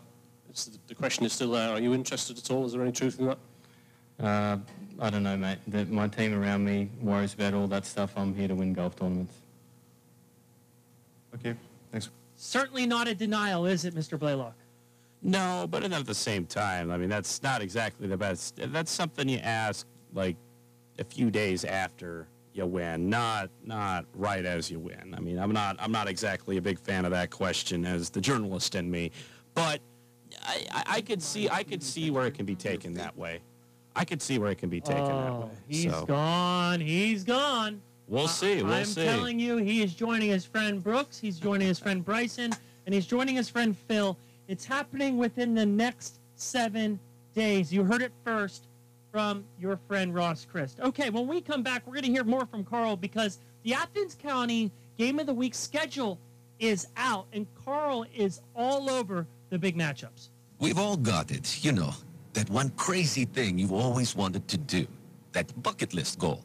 S9: it's, the question is still there. Are you interested at all? Is there any truth in that?
S8: Uh, I don't know, mate. The, my team around me worries about all that stuff. I'm here to win golf tournaments.
S10: Okay, thanks.
S3: Certainly not a denial, is it, Mr. Blaylock?
S4: No, but at the same time, I mean, that's not exactly the best. That's something you ask like a few days after you win, not not right as you win. I mean, I'm not I'm not exactly a big fan of that question as the journalist in me, but I, I, I could see I could see where it can be taken that way. I could see where it can be taken that
S3: Oh,
S4: way.
S3: he's
S4: so
S3: gone. He's gone.
S4: We'll see. We'll
S3: I'm
S4: see.
S3: telling you, he is joining his friend Brooks. He's joining his friend Bryson, and he's joining his friend Phil. It's happening within the next seven days. You heard it first from your friend Ross Christ. Okay, when we come back, we're going to hear more from Carl because the Athens County Game of the Week schedule is out, and Carl is all over the big matchups.
S1: We've all got it, you know, that one crazy thing you've always wanted to do, that bucket list goal.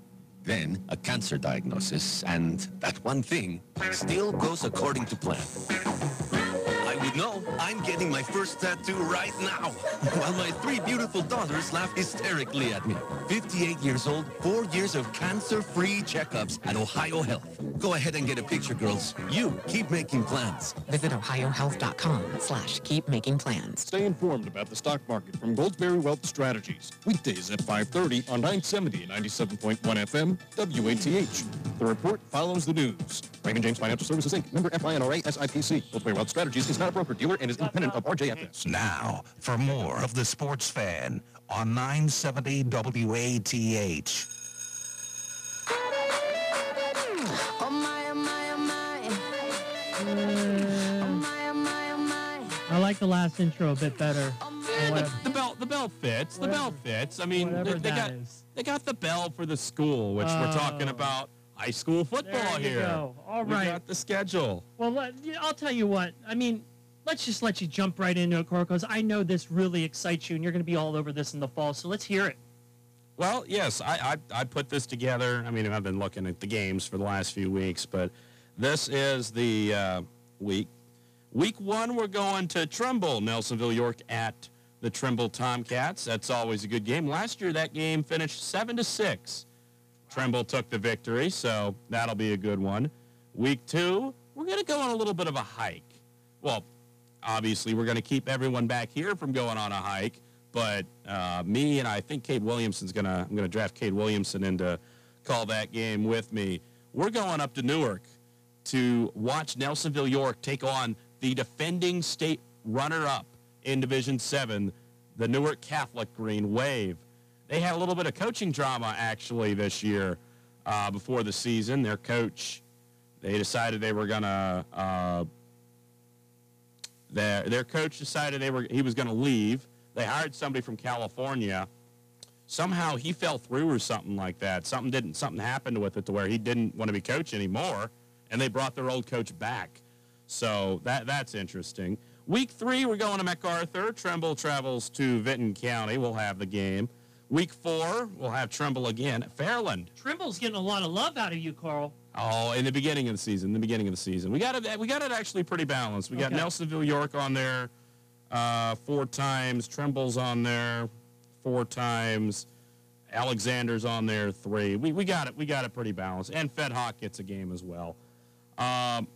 S1: Then a cancer diagnosis, and that one thing still goes according to plan. I would know I'm getting my first tattoo right now, while my three beautiful daughters laugh hysterically at me. 58 years old, four years of cancer-free checkups at Ohio Health. Go ahead and get a picture, girls. You keep making plans.
S11: Visit ohiohealth.com slash keep making plans.
S12: Stay informed about the stock market from Goldsberry Wealth Strategies. Weekdays at 5.30 on 970 and 97.1 FM, WATH. The report follows the news. Raymond James Financial Services, Inc., member FINRA, SIPC. Goldsberry Wealth Strategies is not a broker-dealer and is independent of RJFS.
S1: Now, for more of The Sports Fan on 970 WATH.
S11: Oh my, oh my, oh my.
S3: I like the last intro a bit better.
S4: Yeah, the, the bell the bell fits. The bell fits. I mean, they, they got
S3: is.
S4: they got the bell for the school, which we're talking about high school football
S3: There you
S4: here.
S3: go. All
S4: we
S3: right.
S4: got the schedule.
S3: Well, let, I'll tell you what. I mean, let's just let you jump right into it, Cora, because I know this really excites you, and you're going to be all over this in the fall. So let's hear it.
S4: Well, yes, I, I I put this together. I mean, I've been looking at the games for the last few weeks, but this is the uh, week. Week one, we're going to Trimble, Nelsonville, York at the Trimble Tomcats. That's always a good game. Last year, that game finished seven to six. Trimble took the victory, so that'll be a good one. Week two, we're going to go on a little bit of a hike. Well, obviously, we're going to keep everyone back here from going on a hike, but uh, me and I think Cade Williamson's going to, I'm going to draft Cade Williamson in to call that game with me. We're going up to Newark to watch Nelsonville York take on the defending state runner-up in Division 7, the Newark Catholic Green Wave. They had a little bit of coaching drama actually this year uh, before the season. Their coach, they decided they were gonna. Uh, their their coach decided they were he was gonna leave. They hired somebody from California. Somehow he fell through or something like that. Something didn't something happened with it to where he didn't want to be coach anymore, and they brought their old coach back. So that that's interesting. Week three, we're going to MacArthur. Trimble travels to Vinton County. We'll have the game. Week four, we'll have Trimble again Fairland.
S3: Trimble's getting a lot of love out of you, Carl.
S4: Oh, in the beginning of the season, the beginning of the season, we got it. We got it actually pretty balanced. We got
S3: Okay.
S4: Nelsonville, York on there uh, four times. Trimble's on there four times. Alexander's on there three. We, we got it. We got it pretty balanced. And Fed Hawk gets a game as well. Um,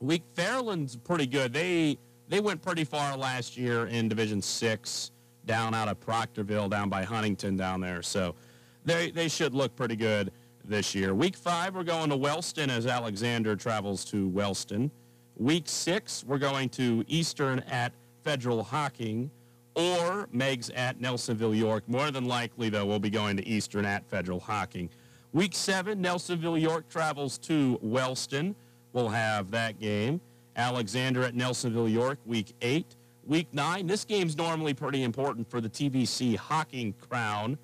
S4: we Fairland's pretty good. They they went pretty far last year in Division Six, down out of Proctorville, down by Huntington, down there. So they they should look pretty good. this year. Week five, we're going to Wellston as Alexander travels to Wellston. Week six, we're going to Eastern at Federal Hocking or Meigs at Nelsonville, York. More than likely, though, we'll be going to Eastern at Federal Hocking. Week seven, Nelsonville, York travels to Wellston. We'll have that game. Alexander at Nelsonville, York, week eight. Week nine, this game's normally pretty important for the TVC Hocking Crown.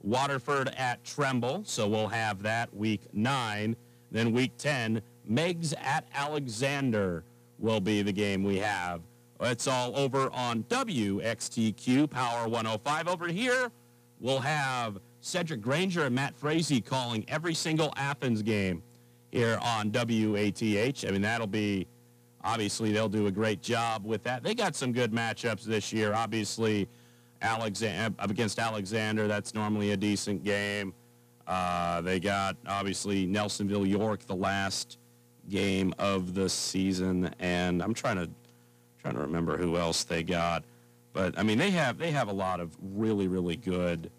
S4: Waterford at Trimble, so we'll have that week nine. Then week 10, Meigs at Alexander will be the game we have. It's all over on WXTQ Power 105. Over here, we'll have Cedric Granger and Matt Frazee calling every single Athens game here on WATH. I mean, that'll be obviously they'll do a great job with that. They got some good matchups this year. Obviously, Alexander against Alexander, that's normally a decent game. Uh, they got obviously Nelsonville York the last game of the season, and I'm trying to trying to remember who else they got. But I mean, they have they have a lot of really really good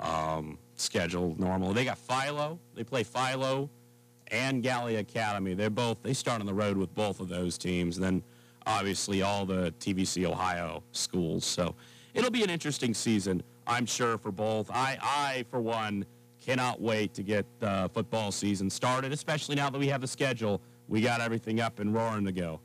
S4: um, schedule normally. They got Philo. They play Philo and Gallia Academy. They're both they start on the road with both of those teams. And then obviously all the TVC Ohio schools. So it'll be an interesting season, I'm sure, for both. I, I for one, cannot wait to get the football season started, especially now that we have the schedule. We got everything up and roaring to go.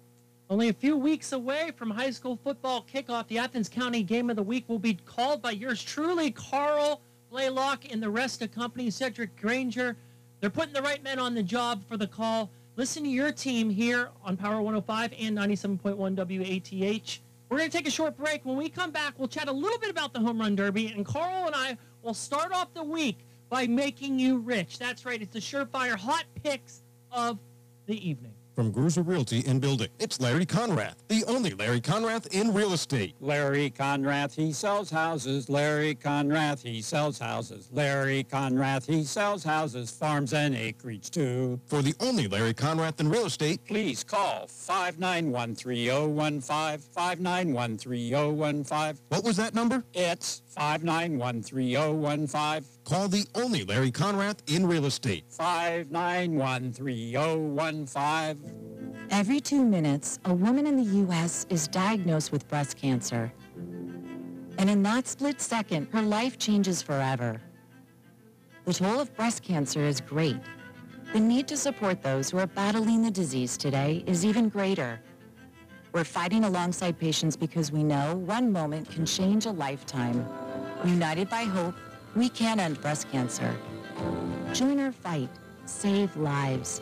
S3: Only a few weeks away from high school football kickoff, the Athens County Game of the Week will be called by yours truly, Carl Blaylock, and the rest of company, Cedric Granger. They're putting the right men on the job for the call. Listen to your team here on Power 105 and 97.1 WATH. We're going to take a short break. When we come back, we'll chat a little bit about the Home Run Derby, and Carl and I will start off the week by making you rich. That's right. It's the surefire hot picks of the evening.
S12: From Gruser Realty in Building, it's Larry Conrath, the only Larry Conrath in real estate.
S10: Larry Conrath, he sells houses. Larry Conrath, he sells houses. Larry Conrath, he sells houses, farms and acreage too.
S12: For the only Larry Conrath in real estate,
S10: Please call 5913015, 5913015.
S12: what was that number?
S10: It's 5913015,
S12: Call the only Larry Conrath in real estate.
S10: 5913015.
S13: Every two minutes, a woman in the U.S. is diagnosed with breast cancer. And in that split second, her life changes forever. The toll of breast cancer is great. The need to support those who are battling the disease today is even greater. We're fighting alongside patients because we know one moment can change a lifetime. United by hope, we can end breast cancer. Join our fight. Save lives.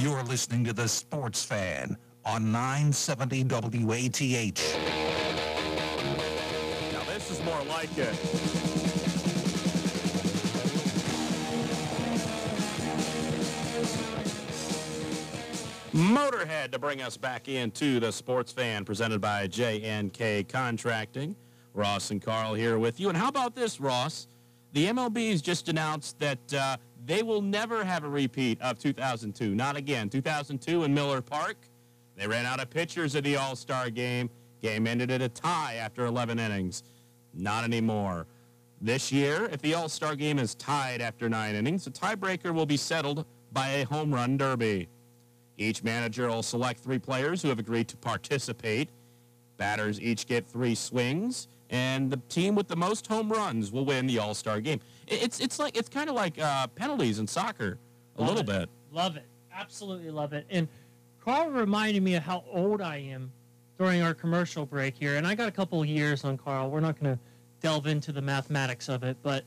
S14: You're listening to The Sports Fan on 970 WATH.
S4: Now this is more like it. Motorhead to bring us back into the sports fan presented by J&K Contracting. Ross and Carl here with you. And how about this, Ross? The MLB's just announced that uh, they will never have a repeat of 2002. Not again. 2002 in Miller Park. They ran out of pitchers at the All-Star game. Game ended at a tie after 11 innings. Not anymore. This year, if the All-Star game is tied after nine innings, the tiebreaker will be settled by a home run derby. Each manager will select three players who have agreed to participate. Batters each get three swings, and the team with the most home runs will win the All-Star game. It's it's like it's kind of like uh, penalties in soccer, a
S3: Love
S4: little
S3: it.
S4: bit.
S3: Love it. Absolutely love it. And Carl reminded me of how old I am during our commercial break here. And I got a couple of years on Carl. We're not going to delve into the mathematics of it. But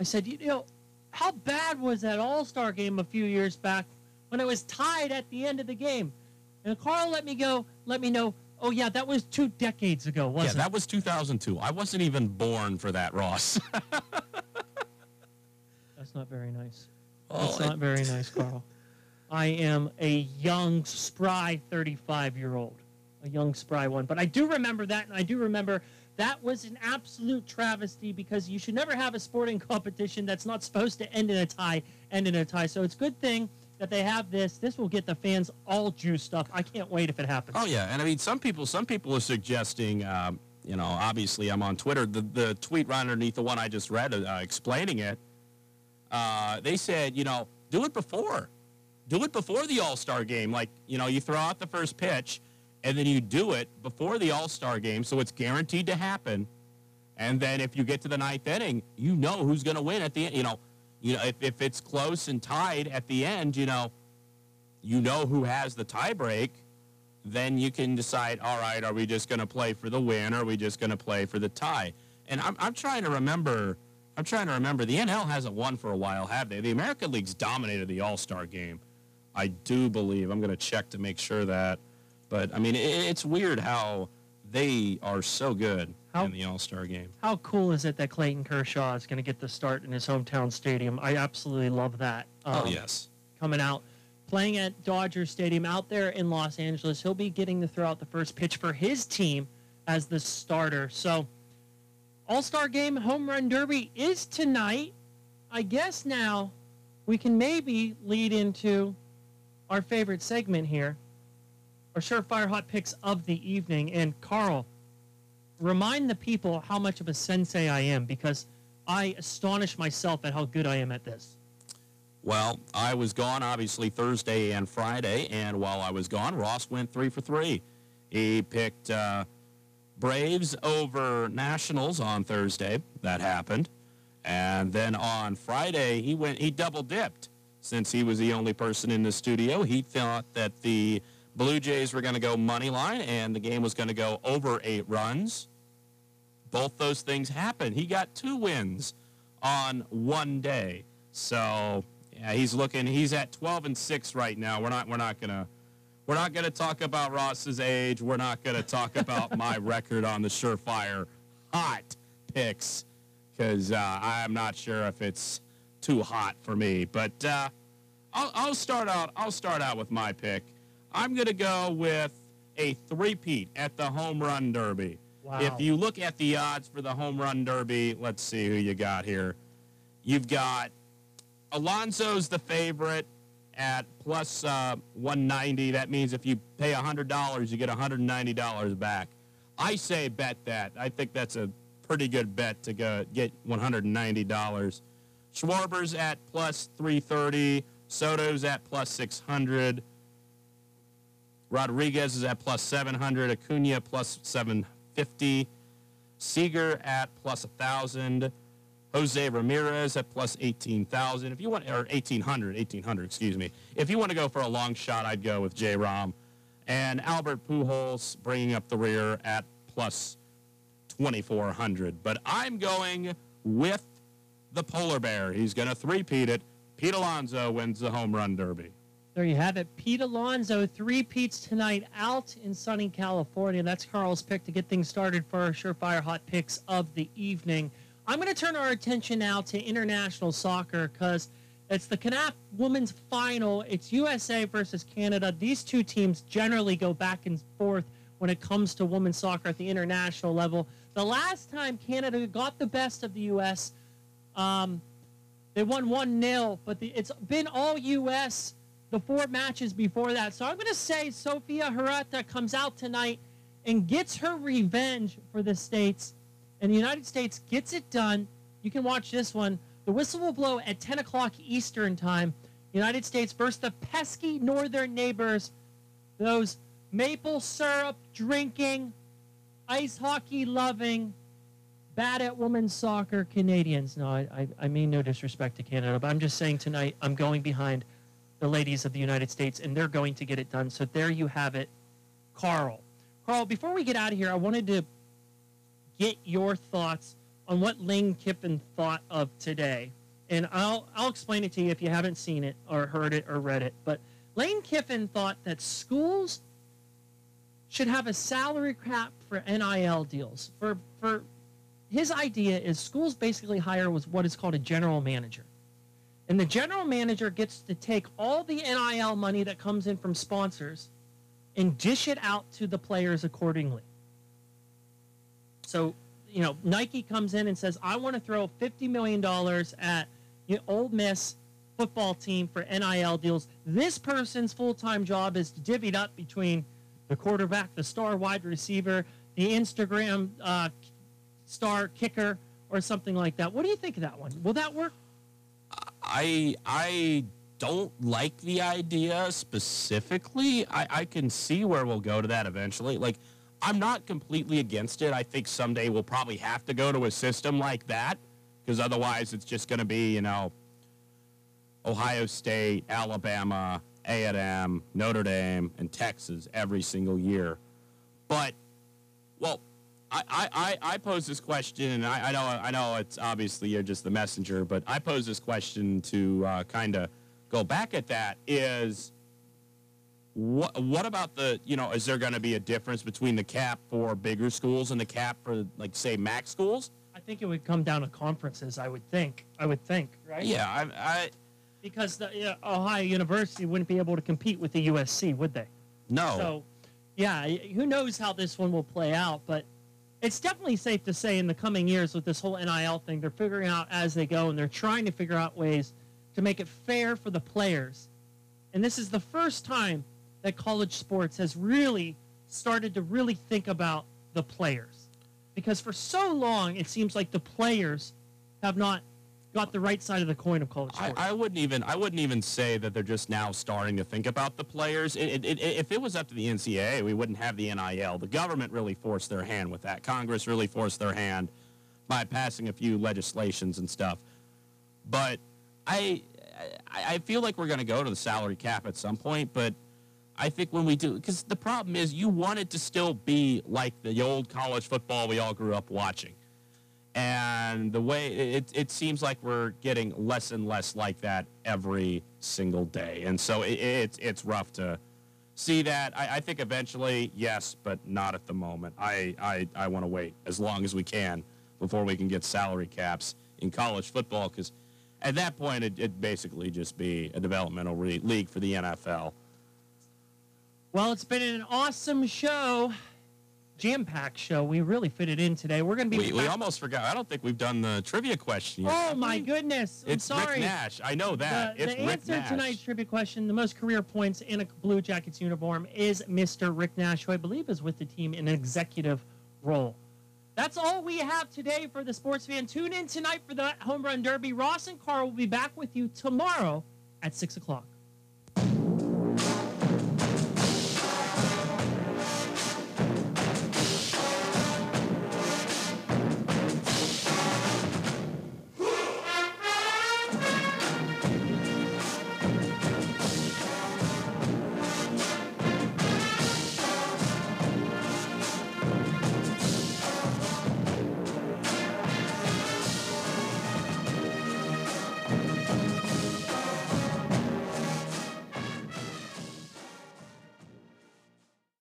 S3: I said, you know, how bad was that All Star game a few years back when it was tied at the end of the game? And Carl let me go, let me know, oh, yeah, that was two decades ago, wasn't it?
S4: Yeah, that was 2002. I wasn't even born for that, Ross. [LAUGHS]
S3: That's not very nice. That's not very [LAUGHS] nice, Carl. I am a young, spry 35 year old, a young, spry one. But I do remember that, and I do remember that was an absolute travesty because you should never have a sporting [LAUGHS] competition that's not supposed to end in a tie, end in a tie. So it's a good thing that they have this. This will get the fans all juiced up. I can't wait if it happens.
S4: Oh yeah, and I mean some people some people are suggesting. Um, you know, obviously I'm on Twitter. The the tweet right underneath the one I just read uh, explaining it. Uh, they said, you know, do it before, do it before the All Star game. Like you know, you throw out the first pitch, and then you do it before the All Star game, so it's guaranteed to happen. And then if you get to the ninth inning, you know who's going to win at the end. You know, you know if, if it's close and tied at the end, you know, you know who has the tiebreak. Then you can decide. All right, are we just going to play for the win, or are we just going to play for the tie? And I'm I'm trying to remember. I'm trying to remember. The NL hasn't won for a while, have they? The American League's dominated the All Star game. I do believe. I'm going to check to make sure that. But I mean, it, it's weird how they are so good in the All Star game.
S3: How cool is it that Clayton Kershaw is going to get the start in his hometown stadium? I absolutely love that.
S4: oh
S3: Um,
S4: yes.
S3: Coming out, playing at Dodger Stadium out there in Los Angeles. He'll be getting to throw out the first pitch for his team as the starter. So, All Star Game Home Run Derby is tonight. I guess now we can maybe lead into our favorite segment here, our surefire hot picks of the evening. And Carl, remind the people how much of a sensei I am because I astonish myself at how good I am at this.
S4: Well, I was gone obviously Thursday and Friday, and while I was gone, Ross went three for three. He picked uh, Braves over Nationals on Thursday. That happened, and then on Friday he went. He double dipped since he was the only person in the studio. He thought that the Blue Jays were going to go money line, and the game was going to go over eight runs. Both those things happened. He got two wins on one day. So yeah, he's looking. He's at 12 and six right now. We're not. We're not gonna. We're not gonna talk about Ross's age. We're not gonna talk about my [LAUGHS] record on the surefire hot picks because uh, I'm not sure if it's too hot for me. But uh, I'll, I'll start out. I'll start out with my pick. I'm gonna go with a three-peat at the home run derby.
S3: Wow.
S4: If you look at the odds for the home run derby, let's see who you got here. You've got Alonso's the favorite at plus uh, 190. That means if you pay $100, you get $190 back. I say bet that. I think that's a pretty good bet to go get $190. Schwarber's at plus 330. Soto's at plus 600. Rodriguez is at plus 700. Acuna plus 750. Seager at plus 1,000. Jose Ramirez at plus 18,000. If you want, or 1,800, 1,800, excuse me. If you want to go for a long shot, I'd go with J. Rom. And Albert Pujols bringing up the rear at plus 2,400. But I'm going with the polar bear. He's going to three-peat it. Pete Alonso wins the home run derby.
S3: There you have it. Pete Alonso, three Pete's tonight out in sunny California. That's Carl's pick to get things started for our surefire hot picks of the evening. I'm going to turn our attention now to international soccer because it's the CONCACAF Women's Final. It's USA versus Canada. These two teams generally go back and forth when it comes to women's soccer at the international level. The last time Canada got the best of the U.S., um, they won 1 0, but the, it's been all U.S. the four matches before that. So I'm going to say Sofia Herrera comes out tonight and gets her revenge for the States. And the United States gets it done. You can watch this one. The whistle will blow at 10 o'clock Eastern Time. United States versus the pesky northern neighbors. Those maple syrup drinking, ice hockey loving, bad at women's soccer Canadians. No, I, I, I mean no disrespect to Canada, but I'm just saying tonight I'm going behind the ladies of the United States, and they're going to get it done. So there you have it, Carl. Carl, before we get out of here, I wanted to get your thoughts on what Lane Kiffin thought of today. And I'll I'll explain it to you if you haven't seen it or heard it or read it. But Lane Kiffin thought that schools should have a salary cap for NIL deals. For for his idea is schools basically hire was what is called a general manager. And the general manager gets to take all the NIL money that comes in from sponsors and dish it out to the players accordingly. So, you know, Nike comes in and says, I want to throw $50 million at you know, Ole Miss football team for NIL deals. This person's full time job is divvied up between the quarterback, the star wide receiver, the Instagram uh, star kicker, or something like that. What do you think of that one? Will that work?
S4: I I don't like the idea specifically. I, I can see where we'll go to that eventually. Like, I'm not completely against it. I think someday we'll probably have to go to a system like that because otherwise it's just going to be, you know, Ohio State, Alabama, A&M, Notre Dame, and Texas every single year. But, well, I, I, I pose this question, and I, I know I know it's obviously you're just the messenger, but I pose this question to uh, kind of go back at that is what what about the you know is there going to be a difference between the cap for bigger schools and the cap for like say MAC schools?
S3: I think it would come down to conferences. I would think. I would think, right?
S4: Yeah, I, I
S3: because the yeah, Ohio University wouldn't be able to compete with the USC, would they?
S4: no.
S3: So, yeah, who knows how this one will play out, but it's definitely safe to say in the coming years with this whole NIL thing, they're figuring out as they go and they're trying to figure out ways to make it fair for the players. And this is the first time that college sports has really started to really think about the players. Because for so long, it seems like the players have not got the right side of the coin of college
S4: I,
S3: sports.
S4: I wouldn't even I wouldn't even say that they're just now starting to think about the players. It, it, it, if it was up to the NCAA, we wouldn't have the NIL. The government really forced their hand with that. Congress really forced their hand by passing a few legislations and stuff. But I I, I feel like we're going to go to the salary cap at some point. But I think when we do, because the problem is you want it to still be like the old college football we all grew up watching. And the way it, it seems like we're getting less and less like that every single day. And so it, it's it's rough to see that. I, I think eventually yes but not at the moment. I i, I want to wait as long as we can before we can get salary caps in college football because at that point it, it'd basically just be a developmental re- league for the nfl
S3: Well, it's been an awesome show, jam-packed show. We really fit it in today. We're going to be
S4: we, we almost forgot i don't think we've done the trivia question yet
S3: Oh my goodness! I'm
S4: it's
S3: sorry.
S4: rick nash i know that
S3: The,
S4: it's
S3: the answer
S4: nash
S3: to tonight's trivia question, the most career points in a Blue Jackets uniform, is Mr. Rick Nash, who I believe is with the team in an executive role. That's all we have today for the sports fan. Tune in tonight for the home run derby. Ross and Carl will be back with you tomorrow at 6 o'clock.